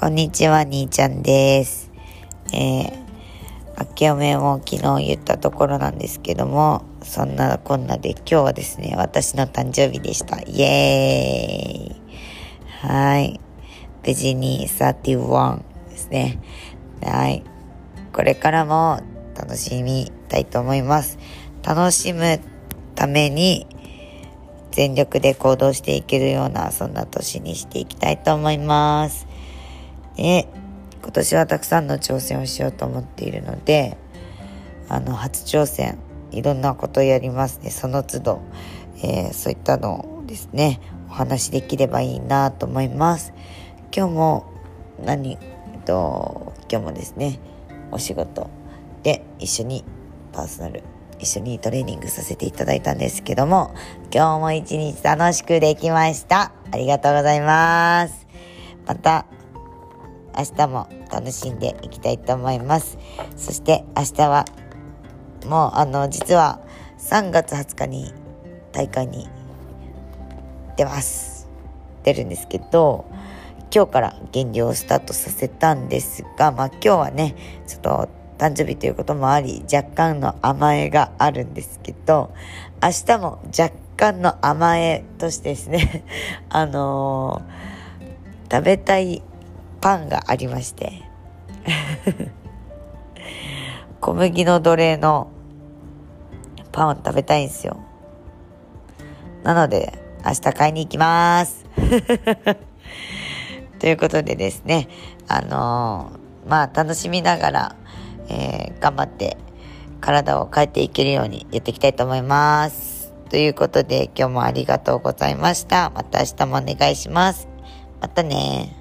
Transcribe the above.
こんにちは、兄ちゃんです。えー、明けおめも昨日言ったところなんですけども、そんなこんなで今日はですね、私の誕生日でした。イエーイはい。無事に31ですね。はい。これからも楽しみたいと思います。楽しむために全力で行動していけるような、そんな年にしていきたいと思います。で、今年はたくさんの挑戦をしようと思っているので、あの、初挑戦、いろんなことやりますね。その都度、えーそういったのをですね、お話できればいいなと思います。今日も、何、えっと、今日もですね、お仕事で一緒にパーソナル、一緒にトレーニングさせていただいたんですけども、今日も一日楽しくできました。ありがとうございます。また、明日も楽しんでいきたいと思います。そして明日は、もうあの、実は3月20日に大会に出ます。出るんですけど、今日から減量をスタートさせたんですが、まあ今日はね、ちょっと誕生日ということもあり、若干の甘えがあるんですけど、明日も若干の甘えとしてですね、あのー食べたいパンがありまして、小麦の奴隷のパンを食べたいんですよ。なので、明日買いに行きます。ということでですね、あのーまあ楽しみながら、えー頑張って体を変えていけるようにやっていきたいと思います。ということで今日もありがとうございました。また明日もお願いします。またね